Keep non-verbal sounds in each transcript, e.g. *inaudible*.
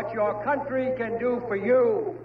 What your country can do for you.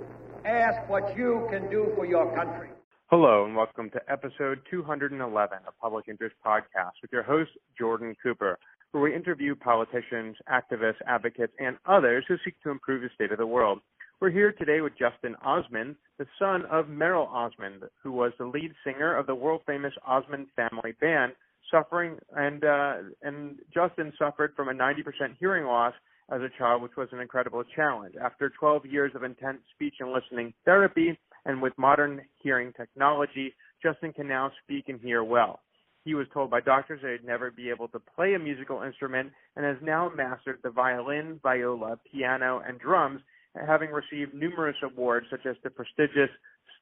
Ask what you can do for your country. Hello, and welcome to episode 211 of Public Interest Podcast with your host, Jordan Cooper, where we interview politicians, activists, advocates, and others who seek to improve the state of the world. We're here today with Justin Osmond, the son of Merrill Osmond, who was the lead singer of the world famous Osmond Family Band, suffering and uh, and Justin suffered from a 90% hearing loss as a child, which was an incredible challenge. After 12 years of intense speech and listening therapy, and with modern hearing technology, Justin can now speak and hear well. He was told by doctors that he'd never be able to play a musical instrument and has now mastered the violin, viola, piano, and drums, having received numerous awards such as the prestigious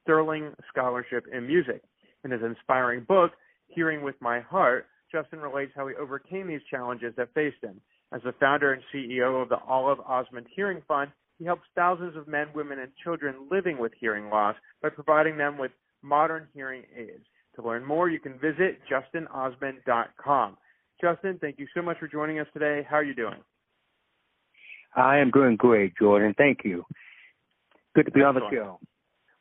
Sterling Scholarship in Music. In his inspiring book, Hearing with My Heart, Justin relates how he overcame these challenges that faced him. As the founder and CEO of the Olive Osmond Hearing Fund, he helps thousands of men, women, and children living with hearing loss by providing them with modern hearing aids. To learn more, you can visit justinosmond.com. Justin, thank you so much for joining us today. How are you doing? I am doing great, Jordan. Thank you. Good to be Excellent. on the show.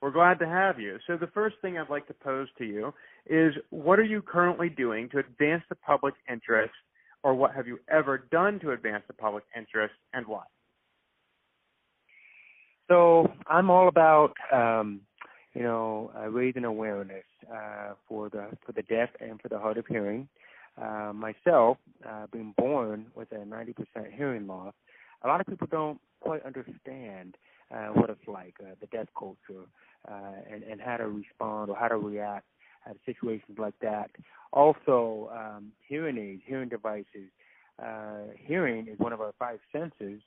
We're glad to have you. So, the first thing I'd like to pose to you is what are you currently doing to advance the public interest, or what have you ever done to advance the public interest, and why? So, I'm all about um, you know, uh, raising awareness uh, for the for the deaf and for the hard of hearing. Uh, myself, uh, being born with a 90% hearing loss, a lot of people don't quite understand uh, what it's like, uh, the deaf culture, uh, and, and how to respond or how to react to situations like that. Also, um, hearing aids, hearing devices. Uh, hearing is one of our five senses,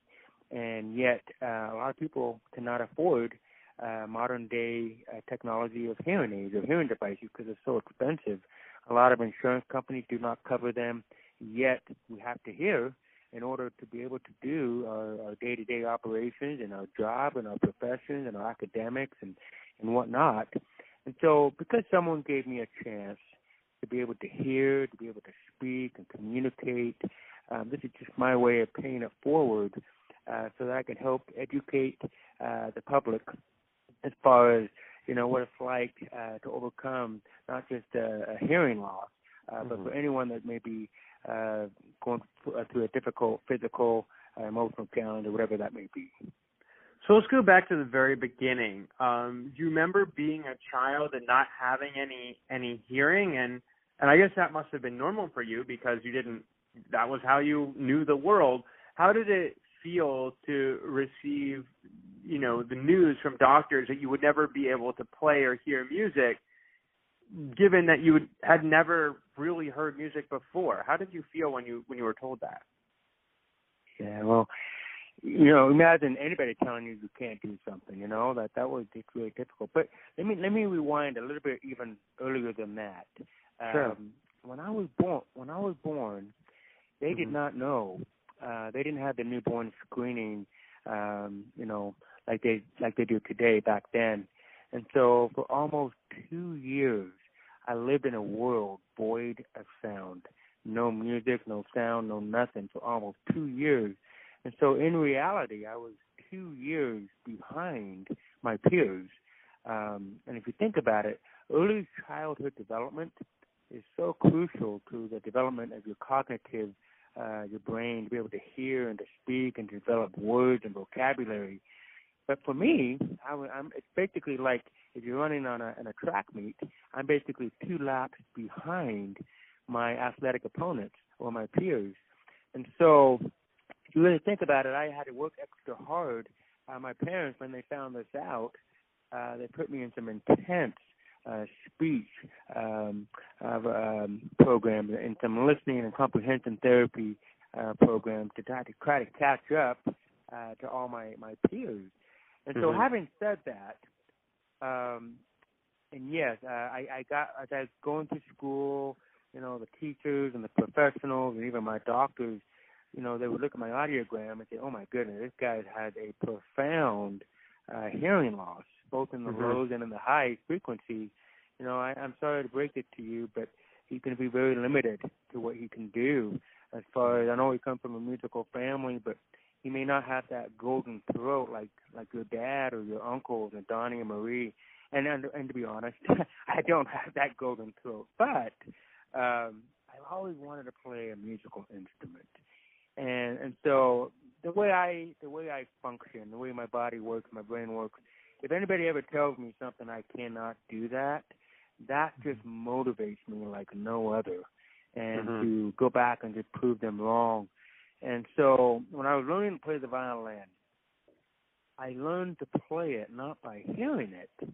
and yet uh, a lot of people cannot afford uh, modern day uh, technology of hearing aids or hearing devices because it's so expensive. A lot of insurance companies do not cover them, yet we have to hear in order to be able to do our, our day-to-day operations and our job and our professions and our academics and and whatnot. And so, because someone gave me a chance to be able to hear, to be able to speak and communicate, um, this is just my way of paying it forward uh, so that I can help educate uh, the public as far as you know what it's like uh, to overcome not just a, a hearing loss, uh, mm-hmm. but for mm-hmm. anyone that may be uh, going uh, through a difficult physical, uh, emotional challenge, or whatever that may be. So let's go back to the very beginning. Um, do you remember being a child and not having any any hearing, and and I guess that must have been normal for you because you didn't. That was how you knew the world. How did it feel to receive, you know, the news from doctors that you would never be able to play or hear music, given that you had never really heard music before? How did you feel when you when you were told that? Yeah, well, you know, imagine anybody telling you you can't do something. You know that that was really difficult. But let me let me rewind a little bit even earlier than that. Sure. Um, when I was born, when I was born, they mm-hmm. did not know. Uh, they didn't have the newborn screening, um, you know, like they like they do today back then. And so for almost two years, I lived in a world void of sound. No music, no sound, no nothing for almost two years and so in reality, I was two years behind my peers. Um, and if you think about it, early childhood development is so crucial to the development of your cognitive, uh, your brain to be able to hear and to speak and to develop words and vocabulary. But for me, I, I'm, it's basically like if you're running on a, on a track meet, I'm basically two laps behind my athletic opponents or my peers. And so you really think about it, I had to work extra hard. Uh, my parents, when they found this out, uh, they put me in some intense uh, speech um, um, programs and some listening and comprehension therapy uh, programs to try to try to catch up uh, to all my my peers. And so, mm-hmm. having said that, um, and yes, uh, I, I got as I was going to school, you know, the teachers and the professionals and even my doctors you know, they would look at my audiogram and say, "Oh my goodness, this guy had a profound uh, hearing loss, both in the mm-hmm. lows and in the high frequencies." You know, I, I'm sorry to break it to you, but he's going to be very limited to what he can do as far as I know, he comes from a musical family, but he may not have that golden throat like like your dad or your uncles and Donnie and Marie. And and, and to be honest, *laughs* I don't have that golden throat, but um, I've always wanted to play a musical instrument, and and so the way I the way I function, the way my body works, my brain works. If anybody ever tells me something I cannot do that, that just motivates me like no other, and mm-hmm. to go back and just prove them wrong. And so when I was learning to play the violin, I learned to play it not by hearing it,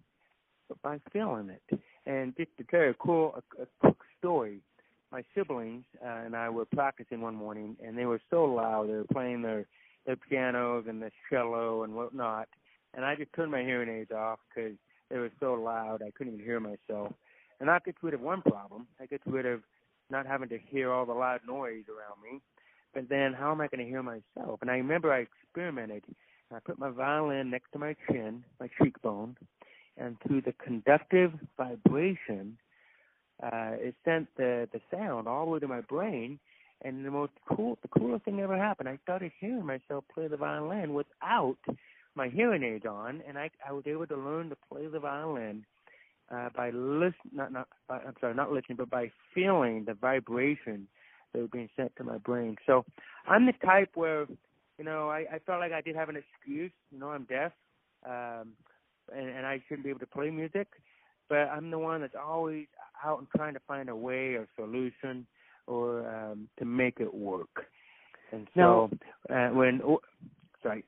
but by feeling it. And just to tell you a cool, a, a quick story, my siblings uh, and I were practicing one morning, and they were so loud. They were playing their their pianos and the cello and whatnot, and I just turned my hearing aids off because they were so loud I couldn't even hear myself. And that gets rid of one problem. I get rid of not having to hear all the loud noise around me. But then how am I going to hear myself? And I remember I experimented. I put my violin next to my chin, my cheekbone, and through the conductive vibration, uh, it sent the the sound all the way to my brain. And the most cool, the coolest thing ever happened. I started hearing myself play the violin without my hearing aids on, and I I was able to learn to play the violin uh, by listen, not not by, I'm sorry, not listening, but by feeling the vibration that was being sent to my brain. So I'm the type where, you know, I, I felt like I did have an excuse. You know, I'm deaf, um, and, and I shouldn't be able to play music. But I'm the one that's always out and trying to find a way or solution or um, to make it work. And so now, uh, when, oh, sorry.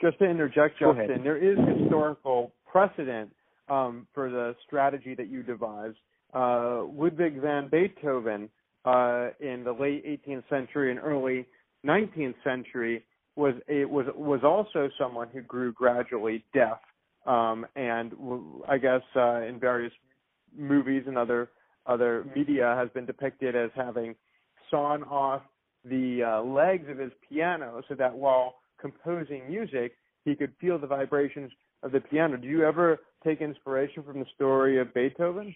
Just to interject, Justin, there is historical precedent um, for the strategy that you devised. Uh, Ludwig van Beethoven uh, in the late 18th century and early 19th century was it was was also someone who grew gradually deaf, um, and I guess uh, in various movies and other other media has been depicted as having sawn off the uh, legs of his piano so that while composing music he could feel the vibrations of the piano. Do you ever take inspiration from the story of Beethoven?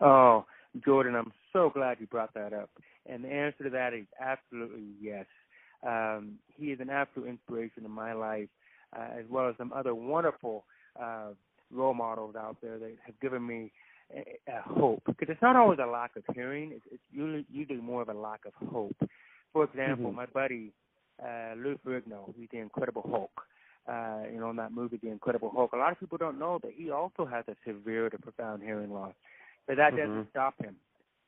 Oh, Jordan, I'm so glad you brought that up. And the answer to that is absolutely yes. Um, he is an absolute inspiration in my life, uh, as well as some other wonderful uh, role models out there that have given me a, a hope. Because it's not always a lack of hearing; it's, it's usually, usually more of a lack of hope. For example, mm-hmm. my buddy uh, Lou Ferrigno, he's the Incredible Hulk. Uh, you know, in that movie, The Incredible Hulk. A lot of people don't know that he also has a severe to profound hearing loss. But that mm-hmm. doesn't stop him.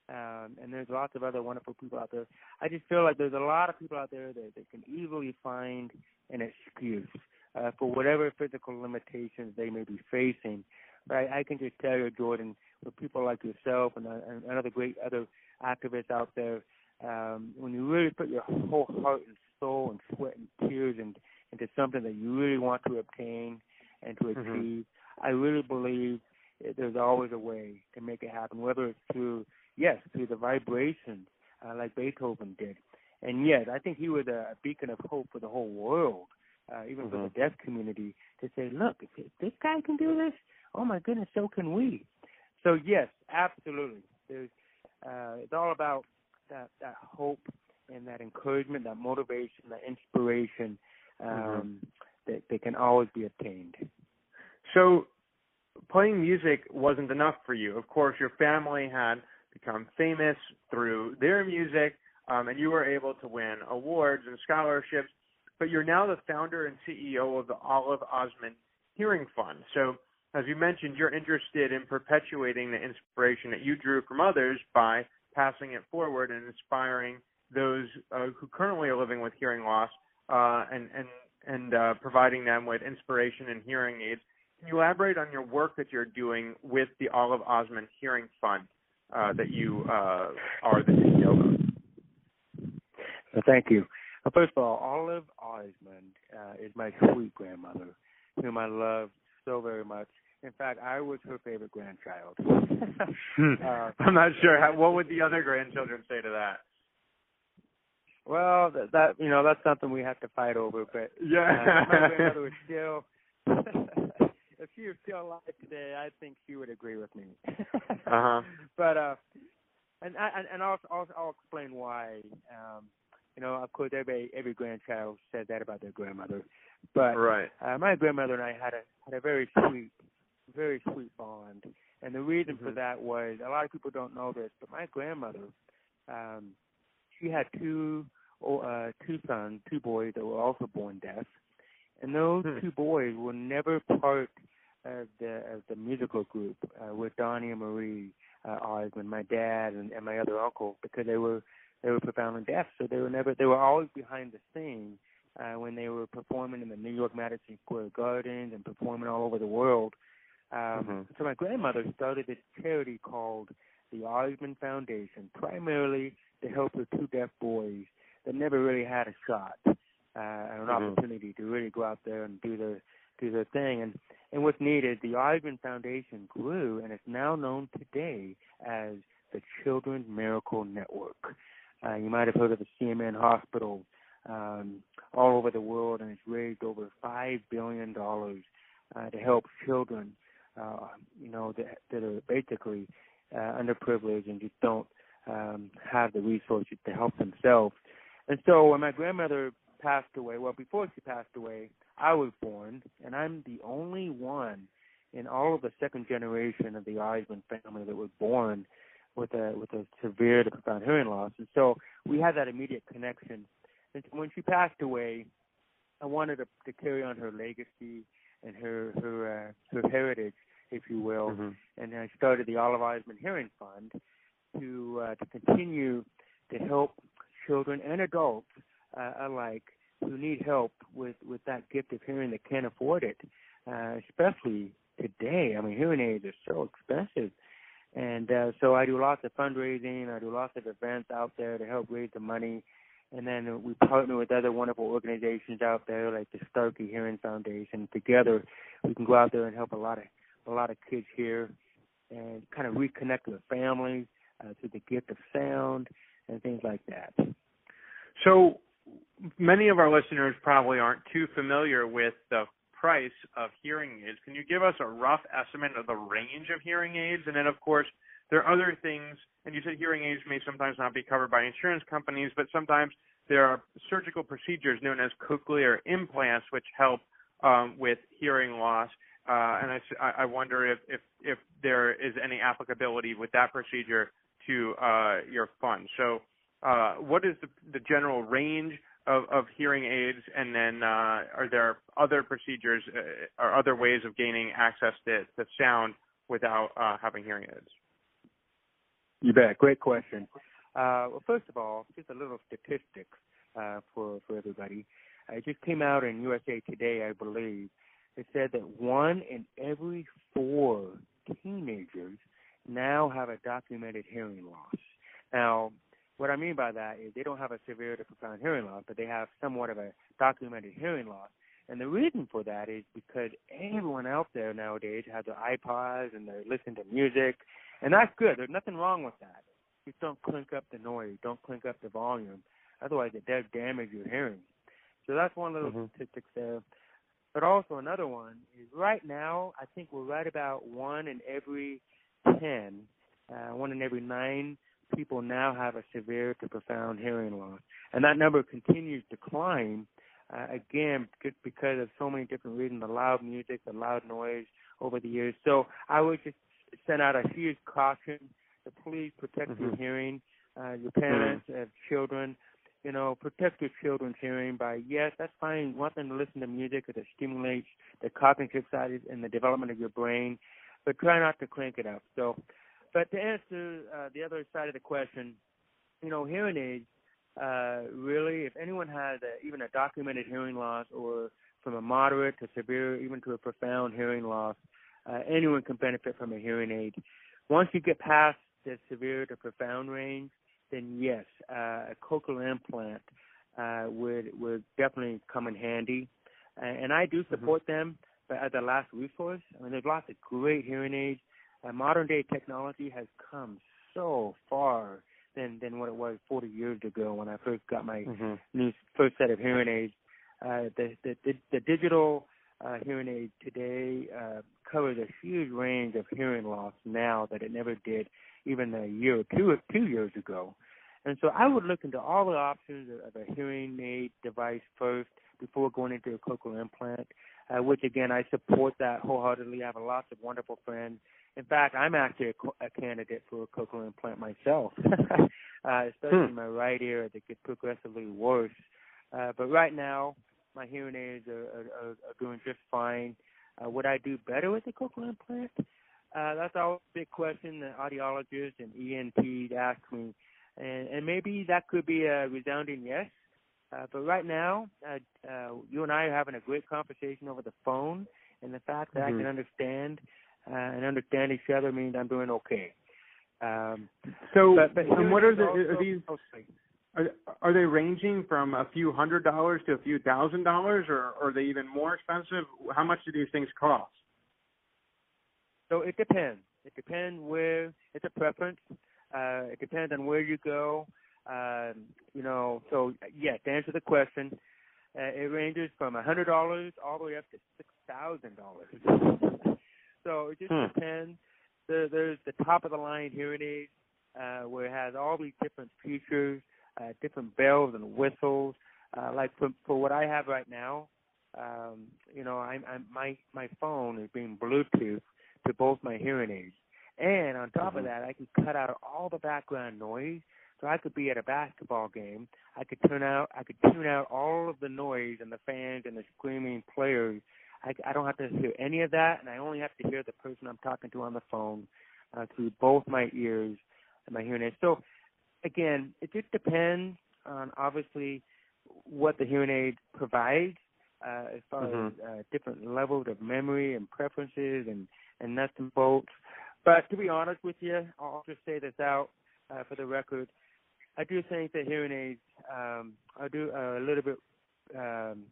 Um, and there's lots of other wonderful people out there. I just feel like there's a lot of people out there that, that can easily find an excuse uh, for whatever physical limitations they may be facing. But I, I can just tell you, Jordan, with people like yourself and, uh, and other great other activists out there, um, when you really put your whole heart and soul and sweat and tears and, into something that you really want to obtain and to mm-hmm. achieve, mm-hmm. I really believe there's always a way to make it happen, whether it's through, yes, through the vibrations uh, like Beethoven did. And yes, I think he was a beacon of hope for the whole world, uh, even mm-hmm. for the deaf community, to say, look, if, this guy can do this, oh my goodness, so can we. So yes, absolutely. There's, uh, it's all about that, that hope and that encouragement, that motivation, that inspiration um, mm-hmm. that, that can always be obtained. So playing music wasn't enough for you. Of course, your family had become famous through their music, um, and you were able to win awards and scholarships. But you're now the founder and CEO of the Olive Osmond Hearing Fund. So, as you mentioned, you're interested in perpetuating the inspiration that you drew from others by passing it forward and inspiring those uh, who currently are living with hearing loss uh, and and and uh, providing them with inspiration and hearing aids can you elaborate on your work that you're doing with the Olive Osmond Hearing Fund uh, that you uh, are the CEO of? Well, thank you. First of all, Olive Osmond uh, is my sweet grandmother, whom I love so very much. In fact, I was her favorite grandchild. *laughs* uh, I'm not sure. How, what would the other *laughs* grandchildren say to that? Well, that, that you know that's something we have to fight over. But yeah, uh, my grandmother was *laughs* still if she was still alive today, I think she would agree with me. uh-huh. But uh and I, and I'll, I'll I'll explain why. Um, you know, of course, every every grandchild says that about their grandmother, but right. uh, my grandmother and I had a had a very sweet, very sweet bond, and the reason mm-hmm. for that was a lot of people don't know this, but my grandmother, um, she had two uh, two sons, two boys that were also born deaf, and those hmm. two boys were never part of the of the musical group uh, with Donnie and Marie uh, Osmond, my dad and, and my other uncle, because they were they were profoundly deaf, so they were never they were always behind the scene uh, when they were performing in the New York Madison Square Gardens and performing all over the world. Um, mm-hmm. So my grandmother started a charity called the Osmond Foundation, primarily to help the two deaf boys that never really had a shot, uh, an mm-hmm. opportunity to really go out there and do their do their thing. And and what's needed, the Osmond Foundation grew and is now known today as the Children's Miracle Network. Uh, you might have heard of the CMN Hospital um, all over the world, and it's raised over five billion dollars uh, to help children, uh, you know, that, that are basically uh, underprivileged and just don't um, have the resources to help themselves. And so when my grandmother passed away, well, before she passed away, I was born, and I'm the only one in all of the second generation of the Osmond family that was born with a with a severe to profound hearing loss. And so we had that immediate connection. And when she passed away, I wanted to, to carry on her legacy and her her uh, her heritage, if you will. Mm-hmm. And I started the Olive Osmond Hearing Fund to uh, to continue to help children and adults uh, alike who need help with with that gift of hearing that can't afford it, uh, especially today. I mean, hearing aids are so expensive, and uh, so I do lots of fundraising. I do lots of events out there to help raise the money, and then we partner with other wonderful organizations out there like the Starkey Hearing Foundation. Together, we can go out there and help a lot of a lot of kids here, and kind of reconnect with families uh, through the gift of sound and things like that. So many of our listeners probably aren't too familiar with the price of hearing aids. Can you give us a rough estimate of the range of hearing aids? And then, of course, there are other things, and you said hearing aids may sometimes not be covered by insurance companies, but sometimes there are surgical procedures known as cochlear implants which help um, with hearing loss. Uh, and I, I wonder if, if, if there is any applicability with that procedure to uh, your fund. So, uh, what is the, the general range of, of hearing aids, and then uh, are there other procedures uh, or other ways of gaining access to, to sound without uh, having hearing aids? You bet. Great question. Uh, well, first of all, just a little statistics uh, for for everybody. It just came out in USA Today, I believe. It said that one in every four teenagers now have a documented hearing loss. Now, what I mean by that is they don't have a severe to profound hearing loss, but they have somewhat of a documented hearing loss. And the reason for that is because everyone out there nowadays has their iPods and they're listening to music, and that's good. There's nothing wrong with that. Just don't clink up the noise, don't clink up the volume. Otherwise, it does damage your hearing. So that's one little mm-hmm. statistic there. But also another one is right now, I think we're right about one in every ten, uh, one in every nine people now have a severe to profound hearing loss, and that number continues to climb. Uh, again, because of so many different reasons, the loud music, the loud noise over the years. So I would just send out a huge caution to please protect mm-hmm. your hearing. Uh, your parents mm-hmm. have children, you know, protect your children's hearing by yes, that's fine. Want them to listen to music that stimulates the cognitive side and the development of your brain, but try not to crank it up. So but to answer uh, the other side of the question, you know, hearing aids, uh, really, if anyone has a, even a documented hearing loss or from a moderate to severe, even to a profound hearing loss, uh, anyone can benefit from a hearing aid. Once you get past the severe to profound range, then yes, uh, a cochlear implant uh, would would definitely come in handy. And I do mm-hmm. support mm-hmm. them, but as a last resource, I mean, there's lots of great hearing aids uh, modern day technology has come so far than than what it was 40 years ago when I first got my mm-hmm. new first set of hearing aids. Uh, the, the the the digital uh, hearing aid today uh, covers a huge range of hearing loss now that it never did even a year or two two years ago. And so I would look into all the options of a hearing aid device first before going into a cochlear implant, uh, which again I support that wholeheartedly. I have lots of wonderful friends. In fact, I'm actually a, a candidate for a cochlear implant myself, *laughs* uh, especially hmm. my right ear it gets progressively worse. Uh, but right now, my hearing aids are, are, are doing just fine. Uh, would I do better with the cochlear implant? Uh, that's always a big question that audiologists and ENTs ask me and and maybe that could be a resounding yes. Uh, but right now, uh, uh, you and I are having a great conversation over the phone, and the fact that mm-hmm. I can understand uh, and understand each other means I'm doing okay. Um, so, but, but and what are the also, are these? Are, are they ranging from a few hundred dollars to a few thousand dollars, or, or are they even more expensive? How much do these things cost? So it depends. It depends where it's a preference. Uh, it depends on where you go. Um, you know, so yeah, to answer the question, uh, it ranges from a hundred dollars all the way up to six thousand dollars. so it just hmm. depends. There, there's the top of the line hearing aid, uh, where it has all these different features, uh, different bells and whistles. Uh, like for, for what I have right now, um, you know, I'm, I'm my my phone is being Bluetooth to both my hearing aids. And on top mm-hmm. of that, I can cut out all the background noise. So I could be at a basketball game. I could turn out, I could tune out all of the noise and the fans and the screaming players. I, I don't have to hear any of that, and I only have to hear the person I'm talking to on the phone uh, through both my ears and my hearing aids. So again, it just depends on obviously what the hearing aid provides uh, as far mm-hmm. as uh, different levels of memory and preferences and and nuts and bolts. But to be honest with you, I'll just say this out uh, for the record. I do think that hearing aids um, are do a little bit um,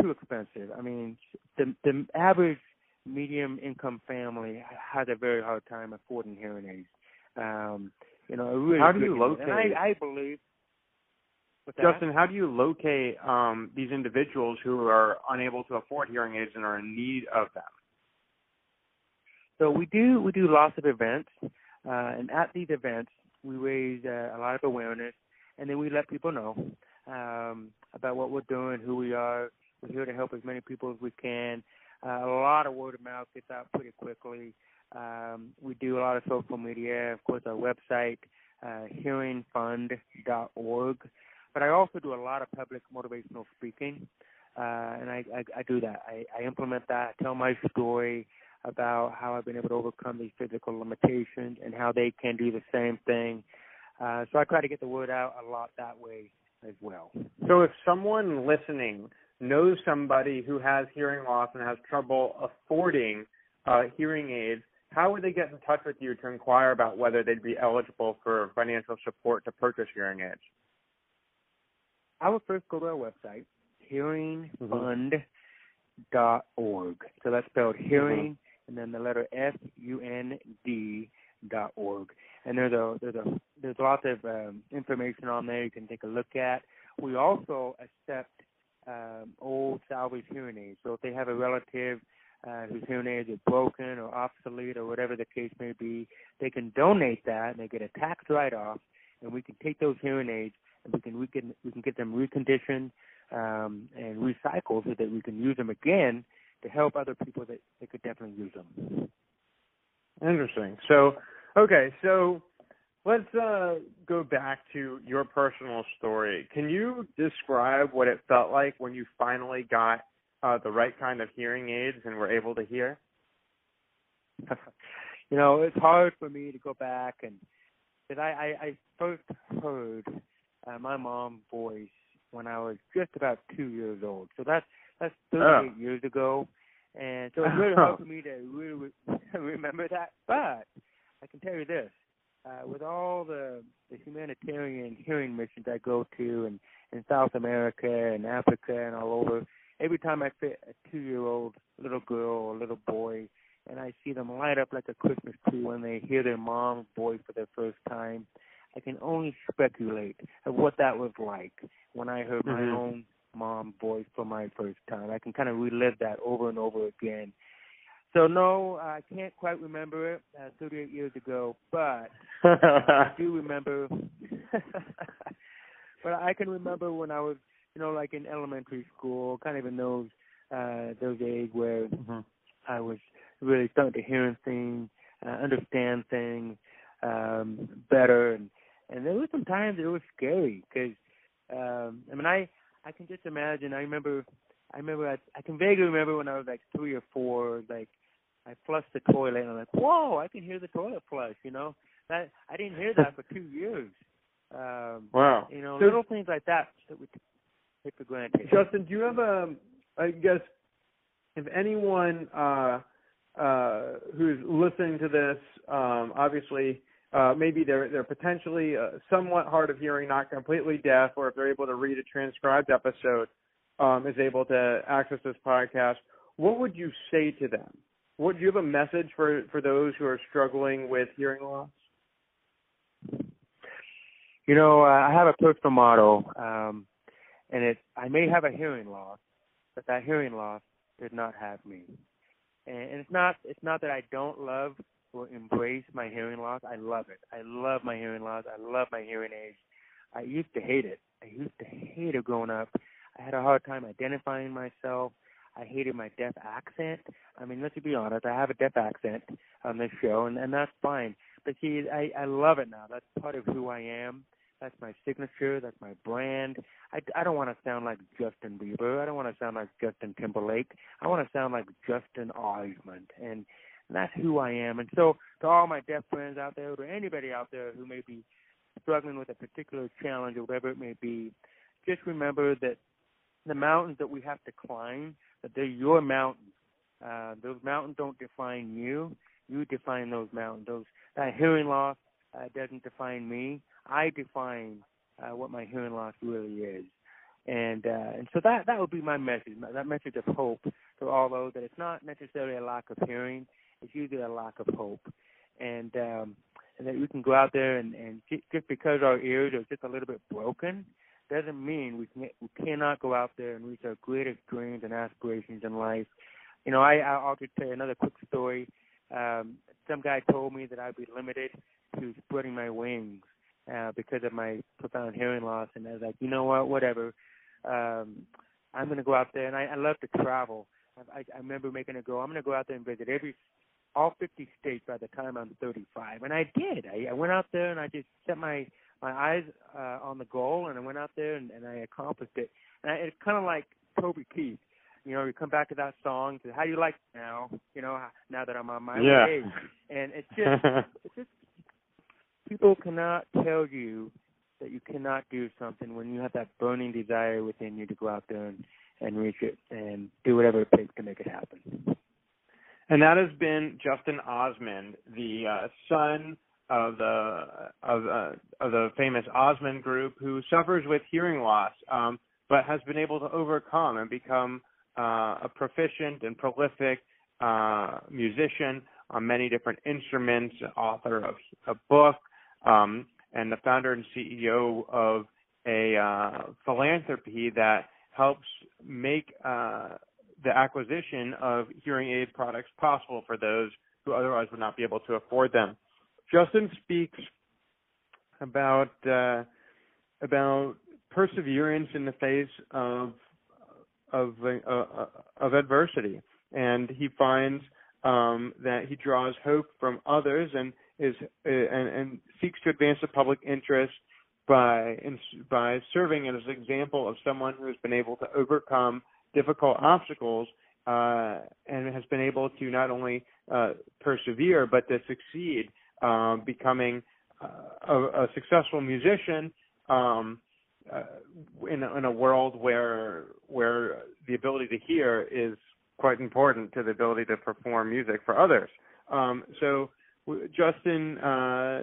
too expensive. I mean, the the average medium income family has a very hard time affording hearing aids. Um, you know, really how do you locate? I, I believe. Justin, how do you locate um, these individuals who are unable to afford hearing aids and are in need of them? So we do we do lots of events, uh, and at these events we raise uh, a lot of awareness, and then we let people know um, about what we're doing, who we are. We're here to help as many people as we can. Uh, a lot of word of mouth gets out pretty quickly. Um, we do a lot of social media, of course, our website, uh, hearingfund.org. But I also do a lot of public motivational speaking, uh, and I, I, I do that. I, I implement that. I tell my story about how I've been able to overcome these physical limitations and how they can do the same thing. Uh, so I try to get the word out a lot that way as well. So if someone listening knows somebody who has hearing loss and has trouble affording uh, hearing aids, how would they get in touch with you to inquire about whether they'd be eligible for financial support to purchase hearing aids? I would first go to our website, hearingfund.org. So that's spelled hearing and then the letter F U N D dot org. And there's a there's a there's lots of um, information on there you can take a look at. We also accept um, old salvage hearing aids. So if they have a relative uh, whose hearing aids are broken or obsolete or whatever the case may be, they can donate that and they get a tax write-off, and we can take those hearing aids and we can we can we can get them reconditioned um, and recycled so that we can use them again to help other people that, that could definitely use them. Interesting. So, okay, so let's uh, go back to your personal story. Can you describe what it felt like when you finally got uh, the right kind of hearing aids and were able to hear? *laughs* you know, it's hard for me to go back and because I, I, I first heard uh, my mom's voice when I was just about two years old. So that's that's 38 oh. years ago, and so it's really hard for *laughs* me to really *laughs* remember that. But I can tell you this: uh, with all the the humanitarian hearing missions I go to, and in South America and Africa and all over, every time I fit a two-year-old little girl or little boy, and I see them light up like a Christmas tree when they hear their mom's voice for the first time, I can only speculate of what that was like when I heard mm-hmm. my own mom voice for my first time. I can kind of relive that over and over again. So no, I can't quite remember it. Uh, 38 years ago, but I do remember. *laughs* but I can remember when I was, you know, like in elementary school, kind of in those uh those age where mm-hmm. I was really starting to hear things, uh, understand things um better, and and there were some times it was scary because um I mean I I can just imagine. I remember I remember I, I can vaguely remember when I was like three or four, like I flushed the toilet and I'm like, whoa, I can hear the toilet flush. You know, that I didn't hear that for two years. Um, wow. You know, so, little things like that that we take for granted. Justin, do you have a? I guess if anyone uh, uh, who's listening to this, um, obviously. Uh, maybe they're they're potentially uh, somewhat hard of hearing, not completely deaf, or if they're able to read a transcribed episode, um, is able to access this podcast. What would you say to them? Do you have a message for for those who are struggling with hearing loss? You know, uh, I have a personal motto, um, and it I may have a hearing loss, but that hearing loss did not have me. And, and it's not it's not that I don't love or embrace my hearing loss. I love it. I love my hearing loss. I love my hearing aids. I used to hate it. I used to hate it growing up. I had a hard time identifying myself. I hated my deaf accent. I mean, let's be honest, I have a deaf accent on this show, and, and that's fine. But see, I, I love it now. That's part of who I am. That's my signature. That's my brand. I, I don't want to sound like Justin Bieber. I don't want to sound like Justin Timberlake. I want to sound like Justin Osmond. And, and that's who I am. And so, to all my deaf friends out there, or anybody out there who may be struggling with a particular challenge or whatever it may be, just remember that the mountains that we have to climb, that they're your mountains. Uh, those mountains don't define you. You define those mountains. Those that hearing loss uh, doesn't define me. I define uh, what my hearing loss really is. And uh, and so that that would be my message. That message of hope to all of those that it's not necessarily a lack of hearing. It's usually a lack of hope. And um, and that we can go out there and and just because our ears are just a little bit broken, doesn't mean we can we cannot go out there and reach our greatest dreams and aspirations in life. You know, I I'll just tell you another quick story. Um, some guy told me that I'd be limited to spreading my wings uh, because of my profound hearing loss, and I was like, you know what, whatever. Um, I'm going to go out there, and I, I love to travel. I, I, remember making a go. I'm going to go out there and visit every all 50 states by the time I'm 35, and I did. I, I went out there and I just set my my eyes uh, on the goal, and I went out there and, and I accomplished it. And I, it's kind of like Toby Keith. You know, you come back to that song. To, How do you like it now? You know, now that I'm on my yeah. way, and it's *laughs* just, it's just people cannot tell you that you cannot do something when you have that burning desire within you to go out there and and reach it and do whatever it takes to make it happen. And that has been Justin Osmond, the uh, son of the of, uh, of the famous Osmond Group, who suffers with hearing loss, um, but has been able to overcome and become uh, a proficient and prolific uh, musician on many different instruments, author of a book, um, and the founder and CEO of a uh, philanthropy that helps make uh, the acquisition of hearing aid products possible for those who otherwise would not be able to afford them. Justin speaks about uh, about perseverance in the face of of uh, uh, of adversity, and he finds um, that he draws hope from others and is uh, and, and seeks to advance the public interest by by serving as an example of someone who has been able to overcome difficult obstacles uh, and has been able to not only uh, persevere but to succeed um, becoming uh, a, a, successful musician um, uh, in, in, a world where where the ability to hear is quite important to the ability to perform music for others. Um, so Justin uh,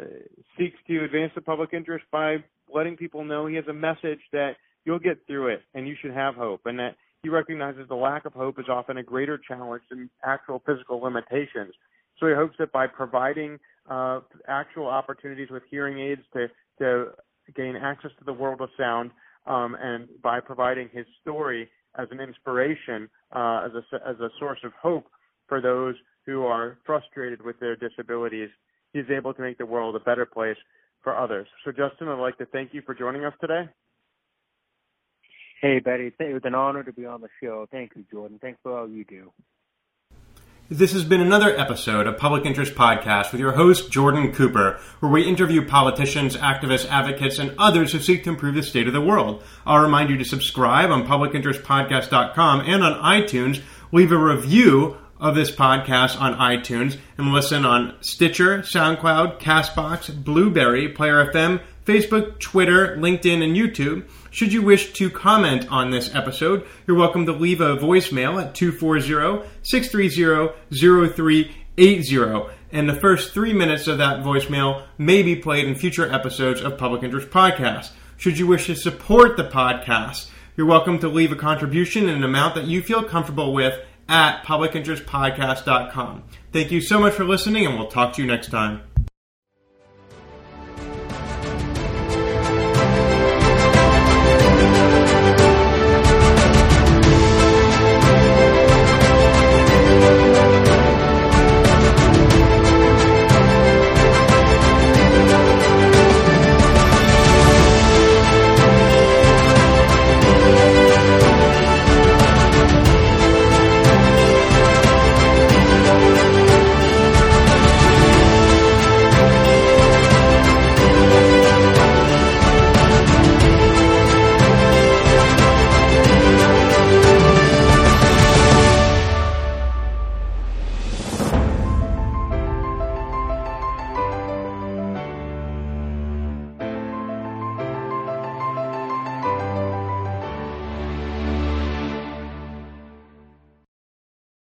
seeks to advance the public interest by letting people know he has a message that you'll get through it and you should have hope, and that he recognizes the lack of hope is often a greater challenge than actual physical limitations. So he hopes that by providing uh, actual opportunities with hearing aids to to gain access to the world of sound, um, and by providing his story as an inspiration, uh, as a as a source of hope for those who are frustrated with their disabilities, he's able to make the world a better place for others. So, Justin, I'd like to thank you for joining us today. Hey, Betty, it was an honor to be on the show. Thank you, Jordan. Thanks for all you do. This has been another episode of Public Interest Podcast with your host, Jordan Cooper, where we interview politicians, activists, advocates, and others who seek to improve the state of the world. I'll remind you to subscribe on publicinterestpodcast.com and on iTunes. Leave a review of this podcast on iTunes and listen on Stitcher, SoundCloud, Castbox, Blubrry, Player FM, Facebook, Twitter, LinkedIn, and YouTube. Should you wish to comment on this episode, you're welcome to leave a voicemail at 240-630-0380. And the first three minutes of that voicemail may be played in future episodes of Public Interest Podcast. Should you wish to support the podcast, you're welcome to leave a contribution in an amount that you feel comfortable with at publicinterestpodcast.com. Thank you so much for listening, and we'll talk to you next time.